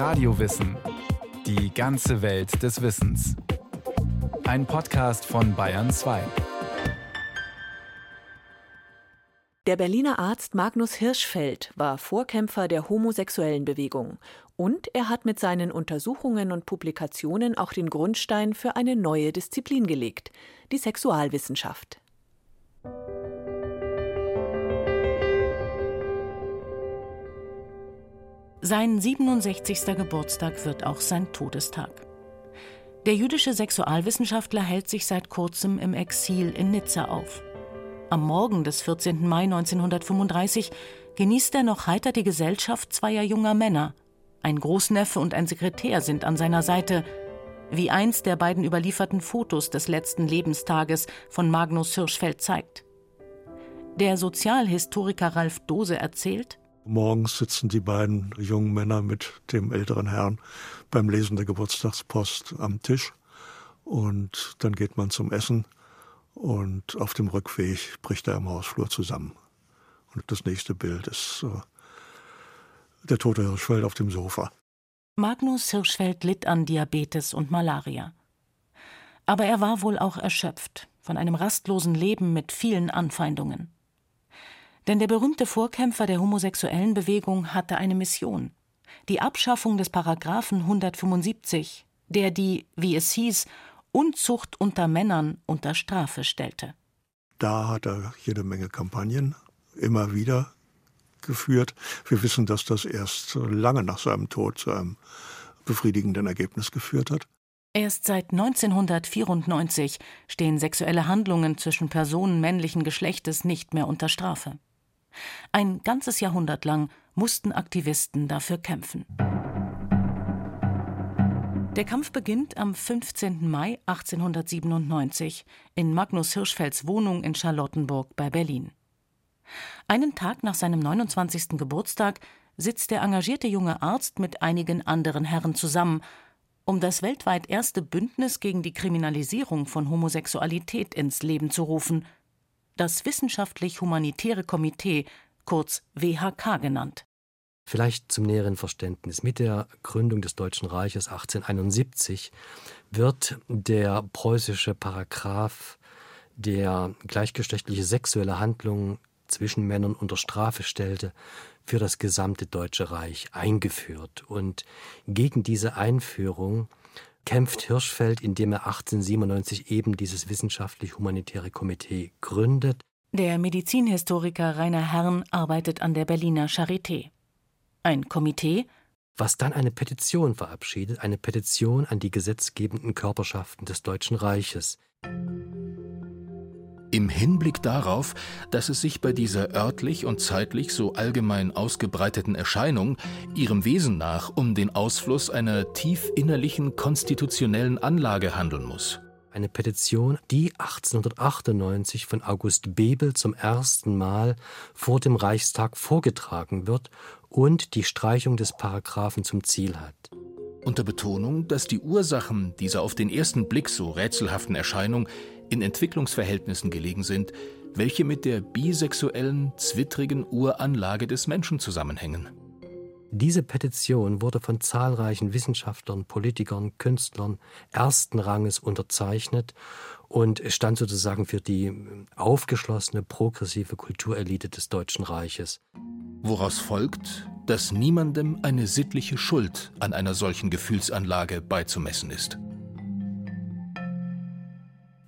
Radiowissen. Die ganze Welt des Wissens. Ein Podcast von Bayern 2. Der Berliner Arzt Magnus Hirschfeld war Vorkämpfer der homosexuellen Bewegung und er hat mit seinen Untersuchungen und Publikationen auch den Grundstein für eine neue Disziplin gelegt, die Sexualwissenschaft. Sein 67. Geburtstag wird auch sein Todestag. Der jüdische Sexualwissenschaftler hält sich seit kurzem im Exil in Nizza auf. Am Morgen des 14. Mai 1935 genießt er noch heiter die Gesellschaft zweier junger Männer. Ein Großneffe und ein Sekretär sind an seiner Seite, wie eins der beiden überlieferten Fotos des letzten Lebenstages von Magnus Hirschfeld zeigt. Der Sozialhistoriker Ralf Dose erzählt, Morgens sitzen die beiden jungen Männer mit dem älteren Herrn beim Lesen der Geburtstagspost am Tisch. Und dann geht man zum Essen und auf dem Rückweg bricht er im Hausflur zusammen. Und das nächste Bild ist äh, der tote Hirschfeld auf dem Sofa. Magnus Hirschfeld litt an Diabetes und Malaria. Aber er war wohl auch erschöpft von einem rastlosen Leben mit vielen Anfeindungen. Denn der berühmte Vorkämpfer der homosexuellen Bewegung hatte eine Mission: die Abschaffung des Paragraphen 175, der die, wie es hieß, Unzucht unter Männern unter Strafe stellte. Da hat er jede Menge Kampagnen immer wieder geführt. Wir wissen, dass das erst lange nach seinem Tod zu einem befriedigenden Ergebnis geführt hat. Erst seit 1994 stehen sexuelle Handlungen zwischen Personen männlichen Geschlechtes nicht mehr unter Strafe. Ein ganzes Jahrhundert lang mussten Aktivisten dafür kämpfen. Der Kampf beginnt am 15. Mai 1897 in Magnus Hirschfelds Wohnung in Charlottenburg bei Berlin. Einen Tag nach seinem 29. Geburtstag sitzt der engagierte junge Arzt mit einigen anderen Herren zusammen, um das weltweit erste Bündnis gegen die Kriminalisierung von Homosexualität ins Leben zu rufen – das Wissenschaftlich-Humanitäre Komitee, kurz WHK genannt. Vielleicht zum näheren Verständnis. Mit der Gründung des Deutschen Reiches 1871 wird der preußische Paragraph, der gleichgeschlechtliche sexuelle Handlungen zwischen Männern unter Strafe stellte, für das gesamte Deutsche Reich eingeführt. Und gegen diese Einführung kämpft Hirschfeld, indem er 1897 eben dieses wissenschaftlich-humanitäre Komitee gründet. Der Medizinhistoriker Rainer Herrn arbeitet an der Berliner Charité. Ein Komitee, was dann eine Petition verabschiedet, eine Petition an die gesetzgebenden Körperschaften des Deutschen Reiches. Im Hinblick darauf, dass es sich bei dieser örtlich und zeitlich so allgemein ausgebreiteten Erscheinung ihrem Wesen nach um den Ausfluss einer tief innerlichen konstitutionellen Anlage handeln muss. Eine Petition, die 1898 von August Bebel zum ersten Mal vor dem Reichstag vorgetragen wird und die Streichung des Paragraphen zum Ziel hat. Unter Betonung, dass die Ursachen dieser auf den ersten Blick so rätselhaften Erscheinung in Entwicklungsverhältnissen gelegen sind, welche mit der bisexuellen, zwittrigen Uranlage des Menschen zusammenhängen. Diese Petition wurde von zahlreichen Wissenschaftlern, Politikern, Künstlern ersten Ranges unterzeichnet und stand sozusagen für die aufgeschlossene, progressive Kulturelite des Deutschen Reiches. Woraus folgt, dass niemandem eine sittliche Schuld an einer solchen Gefühlsanlage beizumessen ist.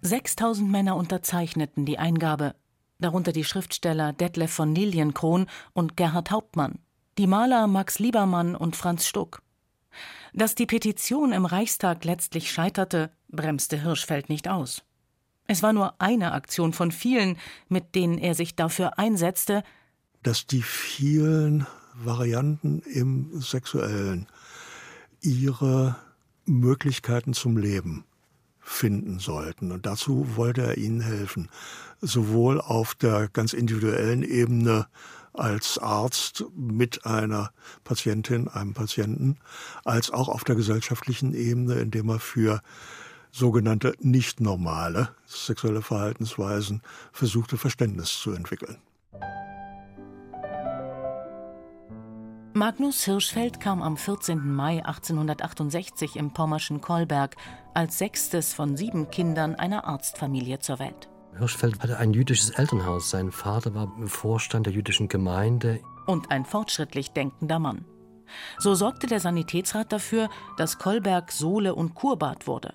6000 Männer unterzeichneten die Eingabe, darunter die Schriftsteller Detlef von Lilienkron und Gerhard Hauptmann, die Maler Max Liebermann und Franz Stuck. Dass die Petition im Reichstag letztlich scheiterte, bremste Hirschfeld nicht aus. Es war nur eine Aktion von vielen, mit denen er sich dafür einsetzte, dass die vielen Varianten im Sexuellen ihre Möglichkeiten zum Leben finden sollten. Und dazu wollte er ihnen helfen, sowohl auf der ganz individuellen Ebene als Arzt mit einer Patientin, einem Patienten, als auch auf der gesellschaftlichen Ebene, indem er für sogenannte nicht normale sexuelle Verhaltensweisen versuchte, Verständnis zu entwickeln. Magnus Hirschfeld kam am 14. Mai 1868 im pommerschen Kolberg als sechstes von sieben Kindern einer Arztfamilie zur Welt. Hirschfeld hatte ein jüdisches Elternhaus. Sein Vater war Vorstand der jüdischen Gemeinde. Und ein fortschrittlich denkender Mann. So sorgte der Sanitätsrat dafür, dass Kolberg Sohle- und Kurbad wurde.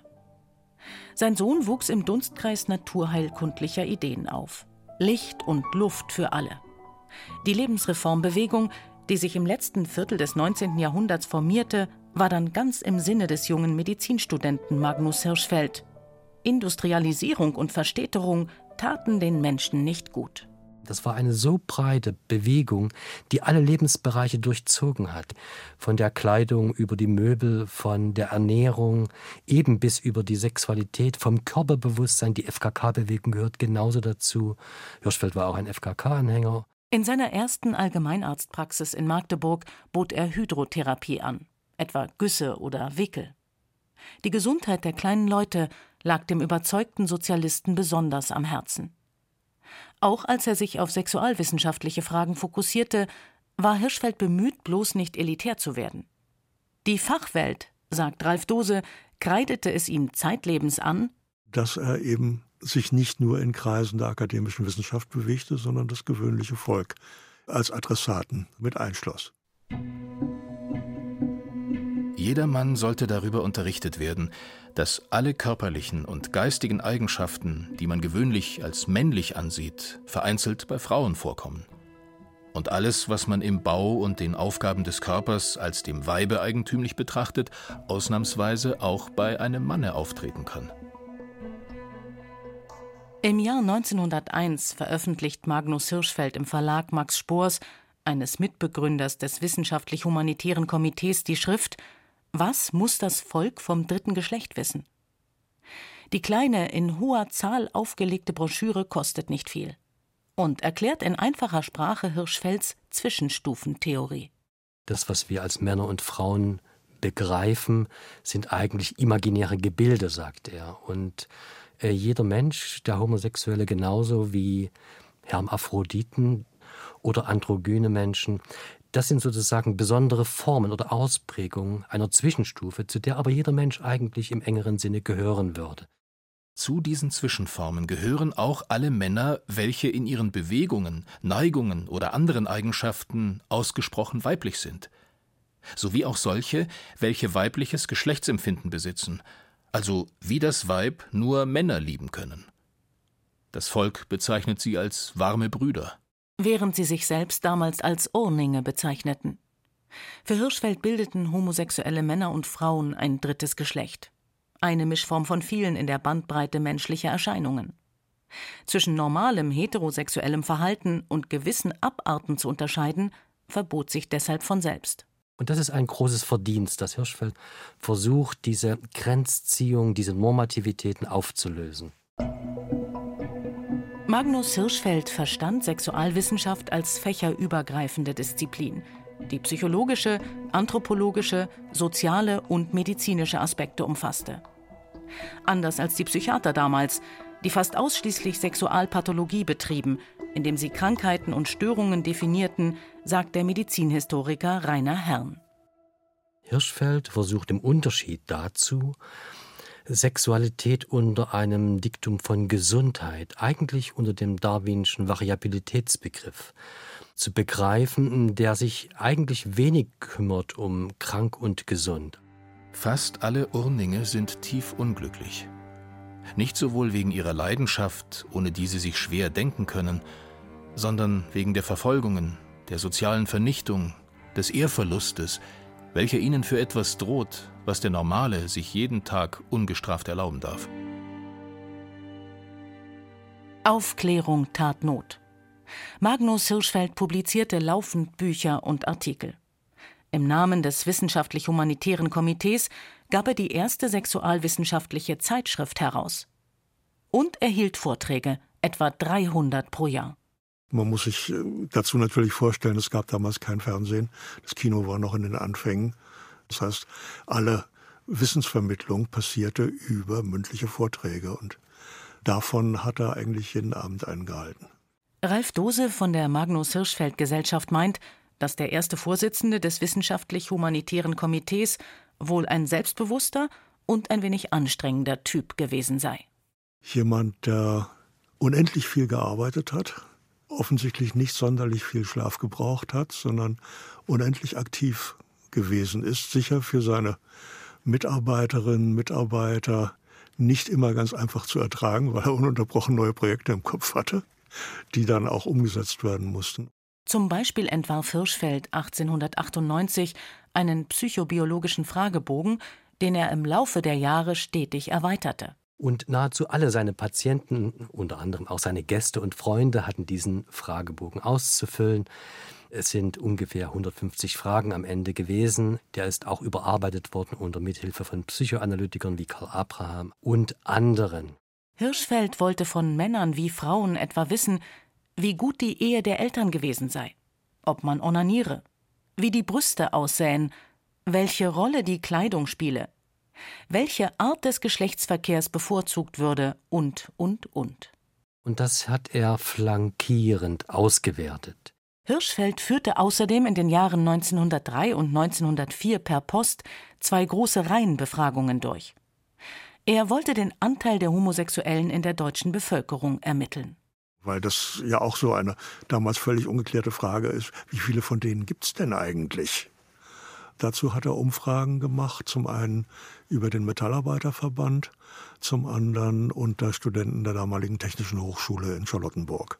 Sein Sohn wuchs im Dunstkreis naturheilkundlicher Ideen auf. Licht und Luft für alle. Die Lebensreformbewegung, die sich im letzten Viertel des 19. Jahrhunderts formierte, war dann ganz im Sinne des jungen Medizinstudenten Magnus Hirschfeld. Industrialisierung und Verstädterung taten den Menschen nicht gut. Das war eine so breite Bewegung, die alle Lebensbereiche durchzogen hat. Von der Kleidung über die Möbel, von der Ernährung, eben bis über die Sexualität, vom Körperbewusstsein. Die FKK-Bewegung gehört genauso dazu. Hirschfeld war auch ein FKK-Anhänger. In seiner ersten Allgemeinarztpraxis in Magdeburg bot er Hydrotherapie an, etwa Güsse oder Wickel. Die Gesundheit der kleinen Leute lag dem überzeugten Sozialisten besonders am Herzen. Auch als er sich auf sexualwissenschaftliche Fragen fokussierte, war Hirschfeld bemüht, bloß nicht elitär zu werden. Die Fachwelt, sagt Ralf Dose, kreidete es ihm zeitlebens an, dass er eben sich nicht nur in Kreisen der akademischen Wissenschaft bewegte, sondern das gewöhnliche Volk als Adressaten mit einschloss. Jeder Mann sollte darüber unterrichtet werden, dass alle körperlichen und geistigen Eigenschaften, die man gewöhnlich als männlich ansieht, vereinzelt bei Frauen vorkommen. Und alles, was man im Bau und den Aufgaben des Körpers als dem Weibe eigentümlich betrachtet, ausnahmsweise auch bei einem Manne auftreten kann. Im Jahr 1901 veröffentlicht Magnus Hirschfeld im Verlag Max Spoors, eines Mitbegründers des Wissenschaftlich-Humanitären Komitees, die Schrift was muss das Volk vom dritten Geschlecht wissen? Die kleine, in hoher Zahl aufgelegte Broschüre kostet nicht viel und erklärt in einfacher Sprache Hirschfelds Zwischenstufentheorie. Das, was wir als Männer und Frauen begreifen, sind eigentlich imaginäre Gebilde, sagt er. Und äh, jeder Mensch, der Homosexuelle genauso wie Hermaphroditen oder androgyne Menschen, das sind sozusagen besondere Formen oder Ausprägungen einer Zwischenstufe, zu der aber jeder Mensch eigentlich im engeren Sinne gehören würde. Zu diesen Zwischenformen gehören auch alle Männer, welche in ihren Bewegungen, Neigungen oder anderen Eigenschaften ausgesprochen weiblich sind, sowie auch solche, welche weibliches Geschlechtsempfinden besitzen, also wie das Weib nur Männer lieben können. Das Volk bezeichnet sie als warme Brüder während sie sich selbst damals als Urninge bezeichneten. Für Hirschfeld bildeten homosexuelle Männer und Frauen ein drittes Geschlecht. Eine Mischform von vielen in der Bandbreite menschlicher Erscheinungen. Zwischen normalem heterosexuellem Verhalten und gewissen Abarten zu unterscheiden, verbot sich deshalb von selbst. Und das ist ein großes Verdienst, dass Hirschfeld versucht, diese Grenzziehung, diese Normativitäten aufzulösen. Magnus Hirschfeld verstand Sexualwissenschaft als fächerübergreifende Disziplin, die psychologische, anthropologische, soziale und medizinische Aspekte umfasste. Anders als die Psychiater damals, die fast ausschließlich Sexualpathologie betrieben, indem sie Krankheiten und Störungen definierten, sagt der Medizinhistoriker Rainer Herrn. Hirschfeld versucht im Unterschied dazu, Sexualität unter einem Diktum von Gesundheit, eigentlich unter dem darwinschen Variabilitätsbegriff zu begreifen, der sich eigentlich wenig kümmert um krank und gesund. Fast alle Urninge sind tief unglücklich. Nicht sowohl wegen ihrer Leidenschaft, ohne die sie sich schwer denken können, sondern wegen der Verfolgungen, der sozialen Vernichtung, des Ehrverlustes, welcher ihnen für etwas droht, was der Normale sich jeden Tag ungestraft erlauben darf. Aufklärung tat Not. Magnus Hirschfeld publizierte laufend Bücher und Artikel. Im Namen des Wissenschaftlich-Humanitären Komitees gab er die erste sexualwissenschaftliche Zeitschrift heraus. Und er hielt Vorträge, etwa 300 pro Jahr. Man muss sich äh, dazu natürlich vorstellen, es gab damals kein Fernsehen. Das Kino war noch in den Anfängen. Das heißt, alle Wissensvermittlung passierte über mündliche Vorträge und davon hat er eigentlich jeden Abend einen gehalten. Ralf Dose von der Magnus Hirschfeld Gesellschaft meint, dass der erste Vorsitzende des wissenschaftlich-humanitären Komitees wohl ein selbstbewusster und ein wenig anstrengender Typ gewesen sei. Jemand, der unendlich viel gearbeitet hat, offensichtlich nicht sonderlich viel Schlaf gebraucht hat, sondern unendlich aktiv gewesen ist, sicher für seine Mitarbeiterinnen, Mitarbeiter nicht immer ganz einfach zu ertragen, weil er ununterbrochen neue Projekte im Kopf hatte, die dann auch umgesetzt werden mussten. Zum Beispiel entwarf Hirschfeld 1898 einen psychobiologischen Fragebogen, den er im Laufe der Jahre stetig erweiterte. Und nahezu alle seine Patienten, unter anderem auch seine Gäste und Freunde, hatten diesen Fragebogen auszufüllen. Es sind ungefähr 150 Fragen am Ende gewesen. Der ist auch überarbeitet worden unter Mithilfe von Psychoanalytikern wie Karl Abraham und anderen. Hirschfeld wollte von Männern wie Frauen etwa wissen, wie gut die Ehe der Eltern gewesen sei, ob man onaniere, wie die Brüste aussähen, welche Rolle die Kleidung spiele, welche Art des Geschlechtsverkehrs bevorzugt würde und, und, und. Und das hat er flankierend ausgewertet. Hirschfeld führte außerdem in den Jahren 1903 und 1904 per Post zwei große Reihenbefragungen durch. Er wollte den Anteil der Homosexuellen in der deutschen Bevölkerung ermitteln. Weil das ja auch so eine damals völlig ungeklärte Frage ist, wie viele von denen gibt es denn eigentlich? Dazu hat er Umfragen gemacht, zum einen über den Metallarbeiterverband, zum anderen unter Studenten der damaligen Technischen Hochschule in Charlottenburg.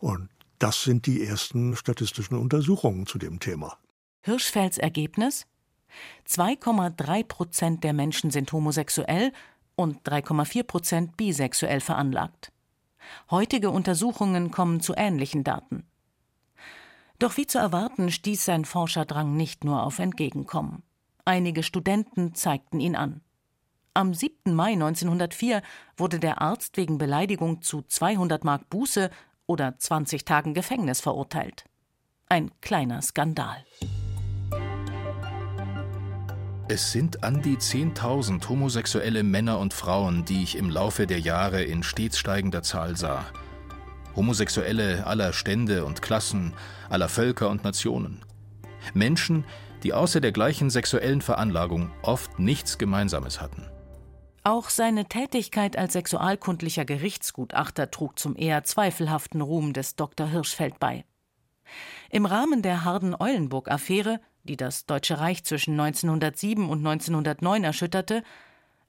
Und das sind die ersten statistischen Untersuchungen zu dem Thema. Hirschfelds Ergebnis? 2,3 Prozent der Menschen sind homosexuell und 3,4 Prozent bisexuell veranlagt. Heutige Untersuchungen kommen zu ähnlichen Daten. Doch wie zu erwarten, stieß sein Forscherdrang nicht nur auf Entgegenkommen. Einige Studenten zeigten ihn an. Am 7. Mai 1904 wurde der Arzt wegen Beleidigung zu 200 Mark Buße oder 20 Tagen Gefängnis verurteilt. Ein kleiner Skandal. Es sind an die 10.000 homosexuelle Männer und Frauen, die ich im Laufe der Jahre in stets steigender Zahl sah. Homosexuelle aller Stände und Klassen, aller Völker und Nationen. Menschen, die außer der gleichen sexuellen Veranlagung oft nichts Gemeinsames hatten. Auch seine Tätigkeit als sexualkundlicher Gerichtsgutachter trug zum eher zweifelhaften Ruhm des Dr. Hirschfeld bei. Im Rahmen der Harden-Eulenburg-Affäre die das Deutsche Reich zwischen 1907 und 1909 erschütterte,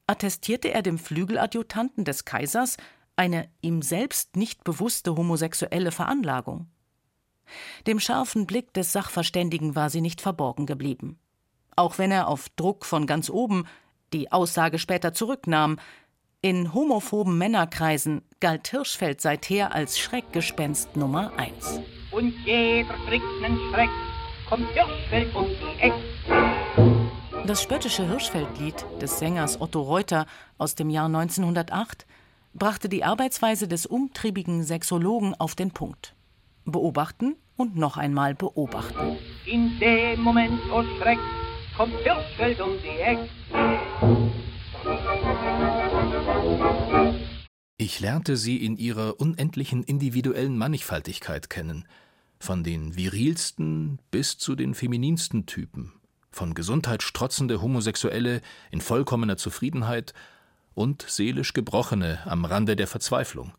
attestierte er dem Flügeladjutanten des Kaisers eine ihm selbst nicht bewusste homosexuelle Veranlagung. Dem scharfen Blick des Sachverständigen war sie nicht verborgen geblieben. Auch wenn er auf Druck von ganz oben die Aussage später zurücknahm, in homophoben Männerkreisen galt Hirschfeld seither als Schreckgespenst Nummer eins. Und jeder kriegt einen Schreck, kommt Hirschfeld um die Ecke. Das spöttische Hirschfeldlied des Sängers Otto Reuter aus dem Jahr 1908 brachte die Arbeitsweise des umtriebigen Sexologen auf den Punkt. Beobachten und noch einmal beobachten. In dem Moment, oh Schreck, kommt Hirschfeld um die Ecke. Ich lernte sie in ihrer unendlichen individuellen Mannigfaltigkeit kennen – von den virilsten bis zu den femininsten Typen, von Gesundheit strotzende Homosexuelle in vollkommener Zufriedenheit und seelisch Gebrochene am Rande der Verzweiflung.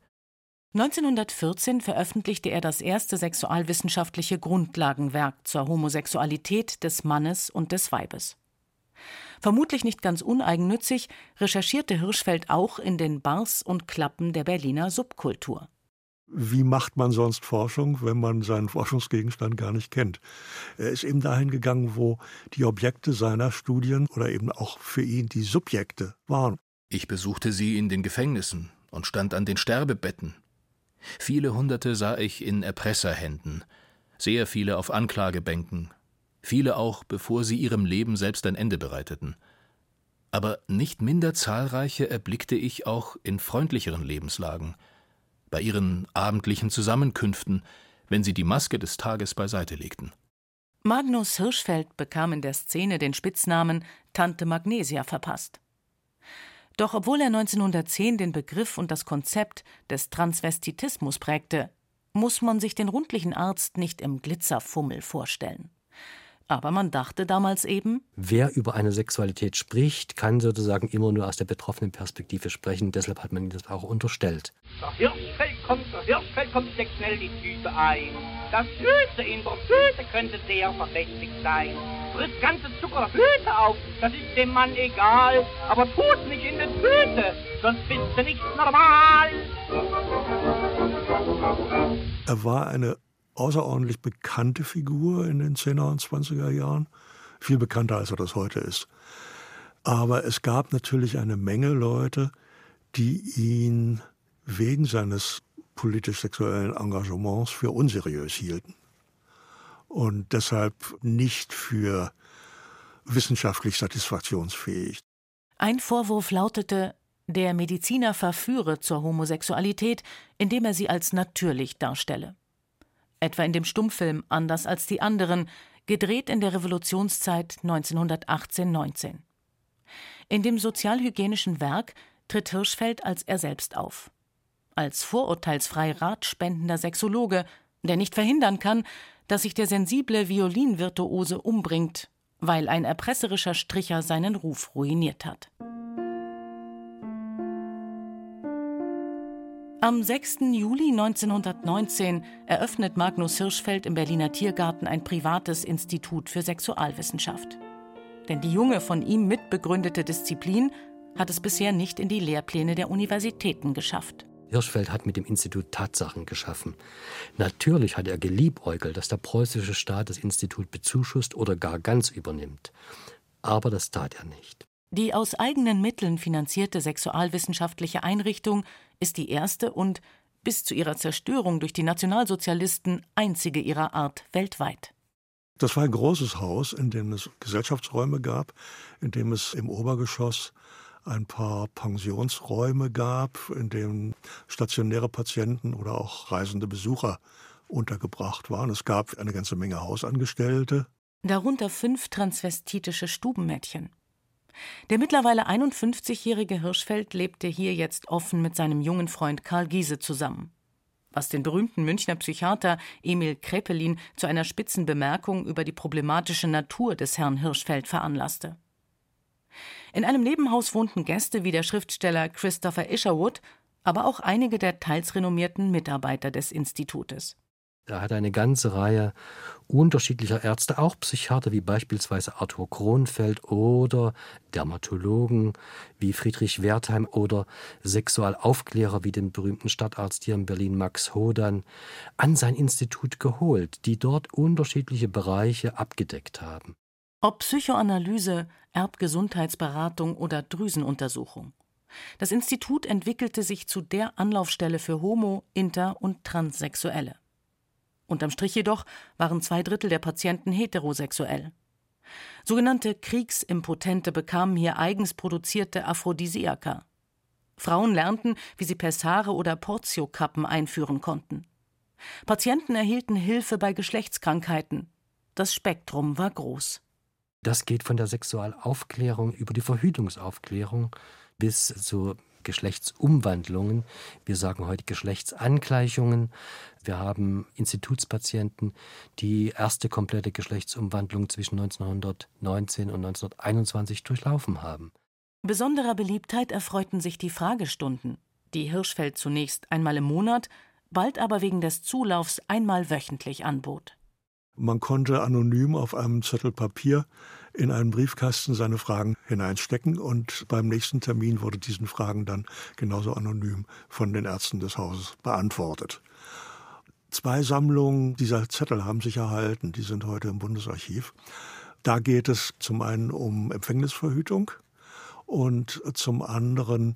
1914 veröffentlichte er das erste sexualwissenschaftliche Grundlagenwerk zur Homosexualität des Mannes und des Weibes. Vermutlich nicht ganz uneigennützig recherchierte Hirschfeld auch in den Bars und Klappen der Berliner Subkultur. Wie macht man sonst Forschung, wenn man seinen Forschungsgegenstand gar nicht kennt? Er ist eben dahin gegangen, wo die Objekte seiner Studien oder eben auch für ihn die Subjekte waren. Ich besuchte sie in den Gefängnissen und stand an den Sterbebetten. Viele Hunderte sah ich in Erpresserhänden, sehr viele auf Anklagebänken, viele auch, bevor sie ihrem Leben selbst ein Ende bereiteten. Aber nicht minder zahlreiche erblickte ich auch in freundlicheren Lebenslagen – bei ihren abendlichen Zusammenkünften, wenn sie die Maske des Tages beiseite legten. Magnus Hirschfeld bekam in der Szene den Spitznamen Tante Magnesia verpasst. Doch obwohl er 1910 den Begriff und das Konzept des Transvestitismus prägte, muss man sich den rundlichen Arzt nicht im Glitzerfummel vorstellen. Aber man dachte damals eben, wer über eine Sexualität spricht, kann sozusagen immer nur aus der betroffenen Perspektive sprechen. Deshalb hat man ihm das auch unterstellt. Der Hirschfeld kommt, der Hirschfeld kommt, steckt schnell die Tüte ein. Das Süße in der Tüte könnte sehr verdächtig sein. Frisst ganze Zuckerhüte auf, das ist dem Mann egal. Aber tut nicht in die Tüte, sonst bist du nicht normal. Er war eine außerordentlich bekannte Figur in den 10er und 20er Jahren. Viel bekannter, als er das heute ist. Aber es gab natürlich eine Menge Leute, die ihn wegen seines politisch-sexuellen Engagements für unseriös hielten und deshalb nicht für wissenschaftlich satisfaktionsfähig. Ein Vorwurf lautete, der Mediziner verführe zur Homosexualität, indem er sie als natürlich darstelle etwa in dem Stummfilm Anders als die anderen, gedreht in der Revolutionszeit 1918-19. In dem sozialhygienischen Werk tritt Hirschfeld als er selbst auf. Als vorurteilsfrei ratspendender Sexologe, der nicht verhindern kann, dass sich der sensible Violinvirtuose umbringt, weil ein erpresserischer Stricher seinen Ruf ruiniert hat. Am 6. Juli 1919 eröffnet Magnus Hirschfeld im Berliner Tiergarten ein privates Institut für Sexualwissenschaft. Denn die junge von ihm mitbegründete Disziplin hat es bisher nicht in die Lehrpläne der Universitäten geschafft. Hirschfeld hat mit dem Institut Tatsachen geschaffen. Natürlich hat er geliebäugelt, dass der preußische Staat das Institut bezuschusst oder gar ganz übernimmt. Aber das tat er nicht. Die aus eigenen Mitteln finanzierte sexualwissenschaftliche Einrichtung ist die erste und bis zu ihrer Zerstörung durch die Nationalsozialisten einzige ihrer Art weltweit. Das war ein großes Haus, in dem es Gesellschaftsräume gab, in dem es im Obergeschoss ein paar Pensionsräume gab, in denen stationäre Patienten oder auch reisende Besucher untergebracht waren. Es gab eine ganze Menge Hausangestellte. Darunter fünf transvestitische Stubenmädchen. Der mittlerweile 51-jährige Hirschfeld lebte hier jetzt offen mit seinem jungen Freund Karl Giese zusammen. Was den berühmten Münchner Psychiater Emil Krepelin zu einer spitzen Bemerkung über die problematische Natur des Herrn Hirschfeld veranlasste. In einem Nebenhaus wohnten Gäste wie der Schriftsteller Christopher Isherwood, aber auch einige der teils renommierten Mitarbeiter des Institutes. Er hat eine ganze Reihe unterschiedlicher Ärzte, auch Psychiater wie beispielsweise Arthur Kronfeld oder Dermatologen wie Friedrich Wertheim oder Sexualaufklärer wie den berühmten Stadtarzt hier in Berlin Max Hodan an sein Institut geholt, die dort unterschiedliche Bereiche abgedeckt haben. Ob Psychoanalyse, Erbgesundheitsberatung oder Drüsenuntersuchung. Das Institut entwickelte sich zu der Anlaufstelle für Homo-, Inter- und Transsexuelle. Unterm Strich jedoch waren zwei Drittel der Patienten heterosexuell. Sogenannte Kriegsimpotente bekamen hier eigens produzierte Aphrodisiaka. Frauen lernten, wie sie Pessare oder Portiokappen einführen konnten. Patienten erhielten Hilfe bei Geschlechtskrankheiten. Das Spektrum war groß. Das geht von der Sexualaufklärung über die Verhütungsaufklärung bis zu Geschlechtsumwandlungen. Wir sagen heute Geschlechtsangleichungen. Wir haben Institutspatienten, die erste komplette Geschlechtsumwandlung zwischen 1919 und 1921 durchlaufen haben. Besonderer Beliebtheit erfreuten sich die Fragestunden, die Hirschfeld zunächst einmal im Monat, bald aber wegen des Zulaufs einmal wöchentlich anbot. Man konnte anonym auf einem Zettel Papier in einen Briefkasten seine Fragen hineinstecken und beim nächsten Termin wurde diesen Fragen dann genauso anonym von den Ärzten des Hauses beantwortet. Zwei Sammlungen dieser Zettel haben sich erhalten, die sind heute im Bundesarchiv. Da geht es zum einen um Empfängnisverhütung und zum anderen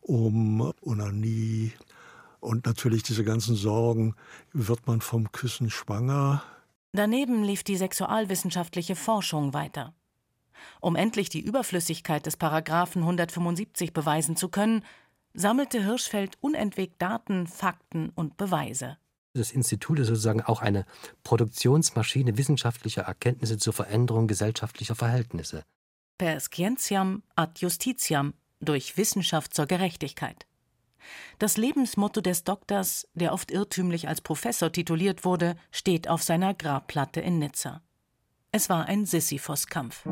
um Unanie und natürlich diese ganzen Sorgen, wird man vom Küssen schwanger, Daneben lief die sexualwissenschaftliche Forschung weiter. Um endlich die Überflüssigkeit des Paragraphen 175 beweisen zu können, sammelte Hirschfeld unentwegt Daten, Fakten und Beweise. Das Institut ist sozusagen auch eine Produktionsmaschine wissenschaftlicher Erkenntnisse zur Veränderung gesellschaftlicher Verhältnisse. Per scientiam ad justitiam, durch Wissenschaft zur Gerechtigkeit. Das Lebensmotto des Doktors, der oft irrtümlich als Professor tituliert wurde, steht auf seiner Grabplatte in Nizza. Es war ein Sisyphos-Kampf.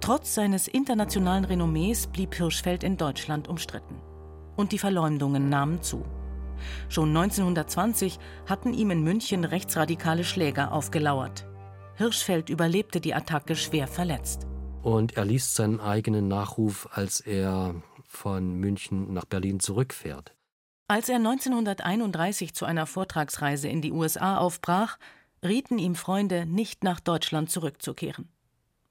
Trotz seines internationalen Renommees blieb Hirschfeld in Deutschland umstritten. Und die Verleumdungen nahmen zu. Schon 1920 hatten ihm in München rechtsradikale Schläger aufgelauert. Hirschfeld überlebte die Attacke schwer verletzt. Und er liest seinen eigenen Nachruf, als er von München nach Berlin zurückfährt. Als er 1931 zu einer Vortragsreise in die USA aufbrach, rieten ihm Freunde, nicht nach Deutschland zurückzukehren.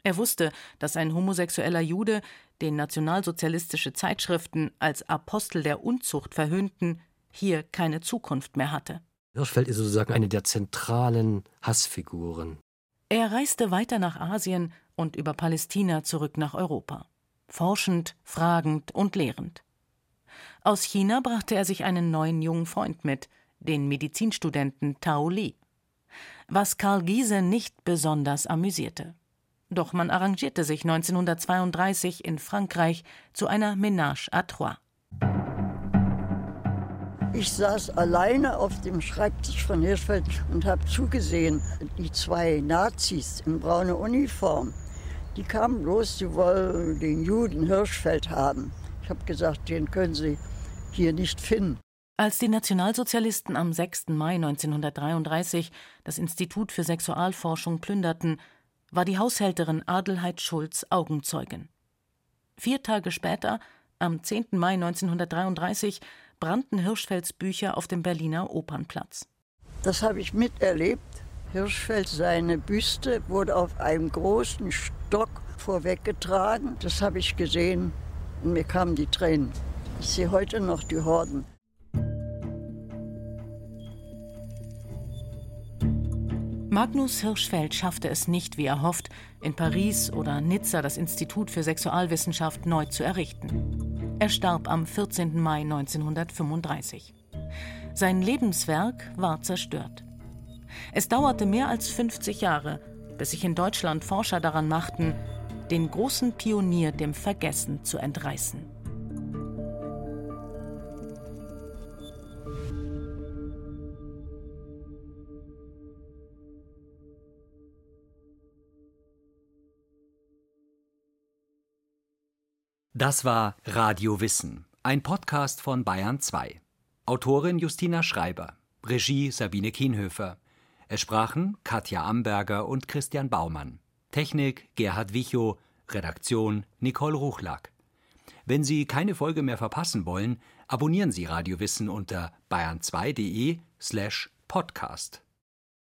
Er wusste, dass ein homosexueller Jude, den nationalsozialistische Zeitschriften als Apostel der Unzucht verhöhnten, hier keine Zukunft mehr hatte. Hirschfeld ist sozusagen eine der zentralen Hassfiguren. Er reiste weiter nach Asien und über Palästina zurück nach Europa. Forschend, fragend und lehrend. Aus China brachte er sich einen neuen jungen Freund mit, den Medizinstudenten Tao Li. Was Karl Giese nicht besonders amüsierte. Doch man arrangierte sich 1932 in Frankreich zu einer Ménage à trois. Ich saß alleine auf dem Schreibtisch von Hirschfeld und habe zugesehen. Die zwei Nazis in brauner Uniform, die kamen bloß, sie wollen den Juden Hirschfeld haben. Ich habe gesagt, den können sie hier nicht finden. Als die Nationalsozialisten am 6. Mai 1933 das Institut für Sexualforschung plünderten, war die Haushälterin Adelheid Schulz Augenzeugin. Vier Tage später, am 10. Mai 1933, brannten Hirschfelds Bücher auf dem Berliner Opernplatz. Das habe ich miterlebt. Hirschfeld, seine Büste wurde auf einem großen Stock vorweggetragen. Das habe ich gesehen und mir kamen die Tränen. Ich sehe heute noch die Horden. Magnus Hirschfeld schaffte es nicht, wie er hofft, in Paris oder Nizza das Institut für Sexualwissenschaft neu zu errichten. Er starb am 14. Mai 1935. Sein Lebenswerk war zerstört. Es dauerte mehr als 50 Jahre, bis sich in Deutschland Forscher daran machten, den großen Pionier dem Vergessen zu entreißen. Das war Radio Wissen, ein Podcast von Bayern 2. Autorin Justina Schreiber, Regie Sabine Kienhöfer. Es sprachen Katja Amberger und Christian Baumann. Technik Gerhard Wichow, Redaktion Nicole Ruchlack. Wenn Sie keine Folge mehr verpassen wollen, abonnieren Sie Radio Wissen unter bayern2.de slash podcast.